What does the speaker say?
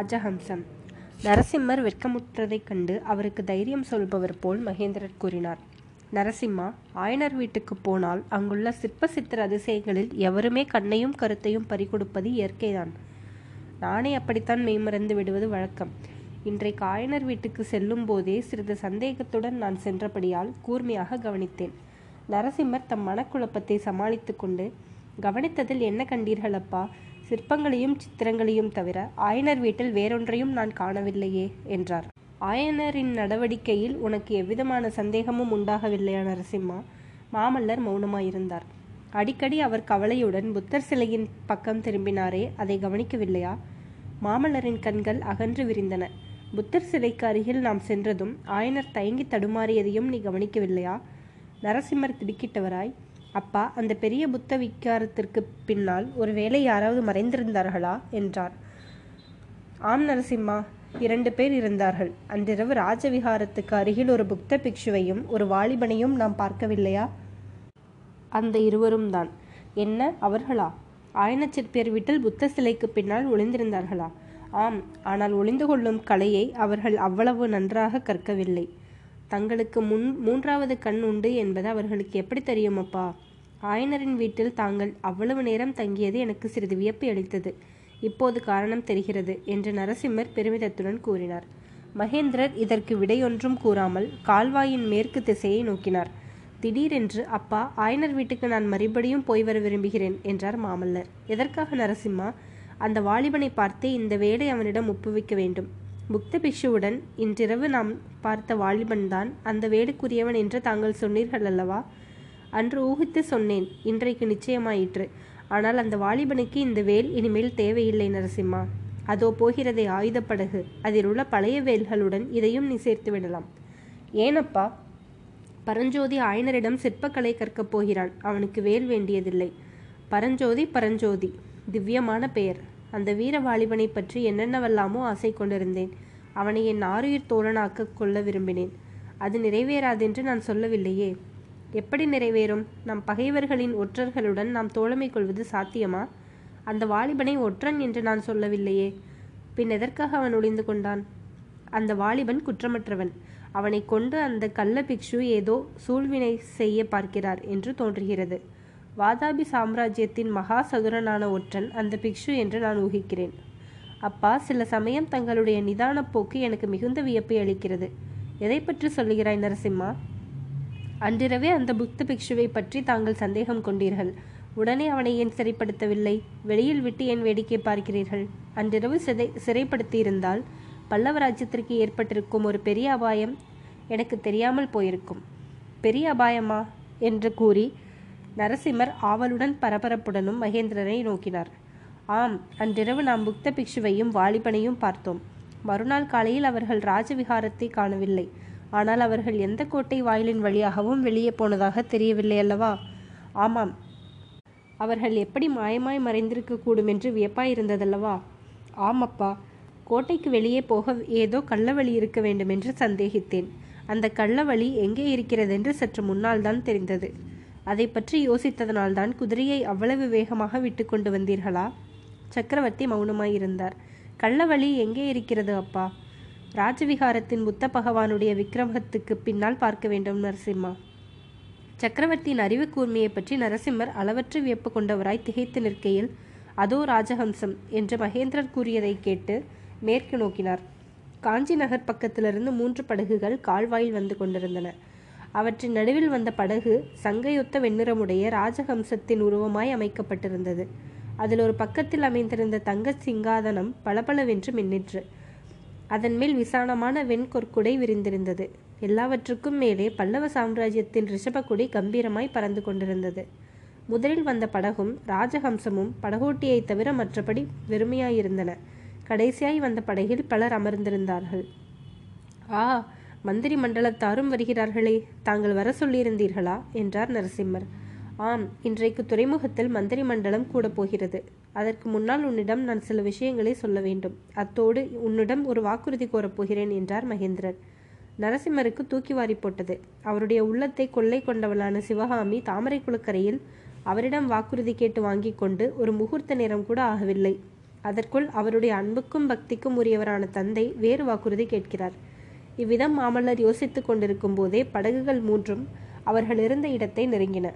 ராஜஹம்சம். நரசிம்மர் வெட்கமுற்றதைக் கண்டு அவருக்கு தைரியம் சொல்பவர் போல் மகேந்திரர் கூறினார். நரசிம்மா ஆயனர் வீட்டுக்கு போனால் அங்குள்ள சிற்ப சித்திர அதிசயங்களில் எவருமே கண்ணையும் கருத்தையும் பறிகொடுப்பது இயற்கைதான். நானே அப்படித்தான் மெய்மறந்து விடுவது வழக்கம். இன்றைக்கு ஆயனர் வீட்டுக்கு செல்லும் போதே சிறிது சந்தேகத்துடன் நான் சென்றபடியால் கூர்மையாக கவனித்தேன். நரசிம்மர் தம் மனக்குழப்பத்தை சமாளித்து கொண்டு கவனித்ததில் என்ன கண்டீர்கள் அப்பா சிற்பங்களையும் சித்திரங்களையும் தவிர ஆயனர் வீட்டில் வேறொன்றையும் நான் காணவில்லையே என்றார். ஆயனரின் நடவடிக்கையில் உனக்கு எவ்விதமான சந்தேகமும் உண்டாகவில்லையா நரசிம்மா. மாமல்லர் மௌனமாயிருந்தார். அடிக்கடி அவர் கவலையுடன் புத்தர் சிலையின் பக்கம் திரும்பினாரே அதை கவனிக்கவில்லையா? மாமல்லரின் கண்கள் அகன்று விரிந்தன. புத்தர் சிலைக்கு அருகில் நாம் சென்றதும் ஆயனர் தயங்கி தடுமாறியதையும் நீ கவனிக்கவில்லையா? நரசிம்மர் திடுக்கிட்டவராய் அப்பா அந்த பெரிய புத்த விக்காரத்திற்கு பின்னால் ஒருவேளை யாராவது மறைந்திருந்தார்களா? என்றார். ஆம் நரசிம்மா இரண்டு பேர் இருந்தார்கள். அன்றிரவு ராஜவிகாரத்துக்கு அருகில் ஒரு புத்த பிக்ஷுவையும் ஒரு வாலிபனையும் நாம் பார்க்கவில்லையா? அந்த இருவரும் தான். என்ன அவர்களா? ஆயனச்சிற்பியர் வீட்டில் புத்த சிலைக்கு பின்னால் ஒளிந்திருந்தார்களா? ஆம் ஆனால் ஒளிந்து கொள்ளும் கலையை அவர்கள் அவ்வளவு நன்றாக கற்கவில்லை. தங்களுக்கு முன் மூன்றாவது கண் உண்டு என்பது அவர்களுக்கு எப்படி தெரியும் அப்பா? ஆயனரின் வீட்டில் தாங்கள் அவ்வளவு நேரம் தங்கியது எனக்கு சிறிது வியப்பை அளித்தது. இப்போது காரணம் தெரிகிறது என்று நரசிம்மர் பெருமிதத்துடன் கூறினார். மகேந்திரர் இதற்கு விடையொன்றும் கூறாமல் கால்வாயின் மேற்கு திசையை நோக்கினார். திடீரென்று அப்பா ஆயனர் வீட்டுக்கு நான் மறுபடியும் போய் வர விரும்புகிறேன் என்றார் மாமல்லர். எதற்காக நரசிம்மா? அந்த வாலிபனை பார்த்து இந்த வேலை அவனிடம் ஒப்புவிக்க வேண்டும். புக்த பிக்ஷுவுடன் இன்றிரவு நாம் பார்த்த வாலிபன்தான். அந்த வேலைக்குரியவன் என்று தாங்கள் சொன்னீர்கள் அல்லவா அன்று ஊகித்து சொன்னேன் இன்றைக்கு நிச்சயமாயிற்று. ஆனால் அந்த வாலிபனுக்கு இந்த வேல் இனிமேல் தேவையில்லை நரசிம்மா. அதோ போகிறதே ஆயுதப்படகு. அதில் உள்ள பழைய வேல்களுடன் இதையும் நீ சேர்த்து விடலாம். ஏனப்பா? பரஞ்சோதி ஆயனரிடம் சிற்பக்கலை கற்கப் போகிறான். அவனுக்கு வேல் வேண்டியதில்லை. பரஞ்சோதி பரஞ்சோதி. திவ்யமான பெயர். அந்த வீர வாலிபனை பற்றி என்னென்னவெல்லாமோ ஆசை கொண்டிருந்தேன். அவனை என் ஆறுயிர் தோழனாக்க கொள்ள விரும்பினேன். அது நிறைவேறாதென்று நான் சொல்லவில்லையே. எப்படி நிறைவேறும்? நம் பகைவர்களின் ஒற்றர்களுடன் நாம் தோழமை கொள்வது சாத்தியமா? அந்த வாலிபனை ஒற்றன் என்று நான் சொல்லவில்லையே. பின் எதற்காக அவன் ஒளிந்து கொண்டான்? அந்த வாலிபன் குற்றமற்றவன். அவனை கொண்டு அந்த கள்ள பிக்ஷு ஏதோ சூழ்வினை செய்ய பார்க்கிறார் என்று தோன்றுகிறது. வாதாபி சாம்ராஜ்யத்தின் மகா சதுரனான ஒற்றன் அந்த பிக்ஷு என்று நான் ஊகிக்கிறேன். அப்பா சில சமயம் தங்களுடைய நிதான போக்கு எனக்கு மிகுந்த வியப்பை அளிக்கிறது. எதை பற்றி சொல்லுகிறாய் நரசிம்மா? அன்றிரவே அந்த புத்த பிக்ஷுவை பற்றி தாங்கள் சந்தேகம் கொண்டீர்கள். உடனே அவனை ஏன் சிறைப்படுத்தவில்லை? வெளியில் விட்டு ஏன் வேடிக்கை பார்க்கிறீர்கள்? அன்றிரவு சிறை சிறைப்படுத்தியிருந்தால் பல்லவ ராஜ்யத்திற்கு ஏற்பட்டிருக்கும் ஒரு பெரிய அபாயம் எனக்கு தெரியாமல் போயிருக்கும். பெரிய அபாயமா? என்று கூறி நரசிம்மர் ஆவலுடன் பரபரப்புடனும் மகேந்திரனை நோக்கினார். ஆம் அன்றிரவு நாம் புக்த பிக்ஷுவையும் வாலிபனையும் பார்த்தோம். மறுநாள் காலையில் அவர்கள் ராஜவிகாரத்தை காணவில்லை. ஆனால் அவர்கள் எந்த கோட்டை வாயிலின் வழியாகவும் வெளியே போனதாக தெரியவில்லை அல்லவா? ஆமாம். அவர்கள் எப்படி மாயமாய் மறைந்திருக்க கூடும் என்று வியப்பாயிருந்ததல்லவா ஆமப்பா. கோட்டைக்கு வெளியே போக ஏதோ கள்ளவழி இருக்க வேண்டும் என்று சந்தேகித்தேன். அந்த கள்ளவழி எங்கே இருக்கிறதென்று சற்று முன்னால் தான் தெரிந்தது. அதை பற்றி யோசித்ததனால்தான் குதிரையை அவ்வளவு வேகமாக விட்டு கொண்டு வந்தீர்களா? சக்கரவர்த்தி மௌனமாயிருந்தார். கள்ளவழி எங்கே இருக்கிறது அப்பா? ராஜவிகாரத்தின் புத்த பகவானுடைய விக்கிரமத்துக்கு பின்னால் பார்க்க வேண்டும் நரசிம்மா. சக்கரவர்த்தியின் அறிவு கூர்மையை பற்றி நரசிம்மர் அளவற்று வியப்பு கொண்டவராய் திகைத்து நிற்கையில் அதோ ராஜஹம்சம் என்று மகேந்திரர் கூறியதை கேட்டு மேற்கு நோக்கினார். காஞ்சி நகர் பக்கத்திலிருந்து மூன்று படகுகள் கால்வாயில் வந்து கொண்டிருந்தன. அவற்றின் நடுவில் வந்த படகு சங்கையொத்த வெண்ணிறமுடைய ராஜஹம்சத்தின் உருவமாய் அமைக்கப்பட்டிருந்தது. அதில் ஒரு பக்கத்தில் அமைந்திருந்த தங்க சிங்காதனம் பளபளவென்று மின்னிற்று. அதன் மேல் விசாலமான வெண்கொற்குடை விரிந்திருந்தது. எல்லாவற்றுக்கும் மேலே பல்லவ சாம்ராஜ்யத்தின் ரிஷபக்குடி கம்பீரமாய் பறந்து கொண்டிருந்தது. முதலில் வந்த படகும் ராஜஹம்சமும் படகோட்டியைத் தவிர மற்றபடி வெறுமையாயிருந்தன. கடைசியாய் வந்த படகில் பலர் அமர்ந்திருந்தார்கள். ஆ மந்திரி மண்டலத்தாரும் வருகிறார்களே தாங்கள் வர சொல்லியிருந்தீர்களா? என்றார் நரசிம்மர். ஆம் இன்றைக்கு துறைமுகத்தில் மந்திரி மண்டலம் கூட போகிறது. அதற்கு முன்னால் உன்னிடம் நான் சில விஷயங்களை சொல்ல வேண்டும். அத்தோடு உன்னிடம் ஒரு வாக்குறுதி கோரப்போகிறேன் என்றார் மகேந்திரர். நரசிம்மருக்கு தூக்கி வாரி போட்டது. அவருடைய உள்ளத்தை கொள்ளை கொண்டவளான சிவகாமி தாமரை குளக்கரையில் அவரிடம் வாக்குறுதி கேட்டு வாங்கி கொண்டு ஒரு முகூர்த்த நேரம் கூட ஆகவில்லை. அதற்குள் அவருடைய அன்புக்கும் பக்திக்கும் உரியவரான தந்தை வேறு வாக்குறுதி கேட்கிறார். இவ்விதம் மாமல்லர் யோசித்துக் கொண்டிருக்கும் போதே படகுகள் மூன்றும் அவர்கள் இருந்த இடத்தை நெருங்கின.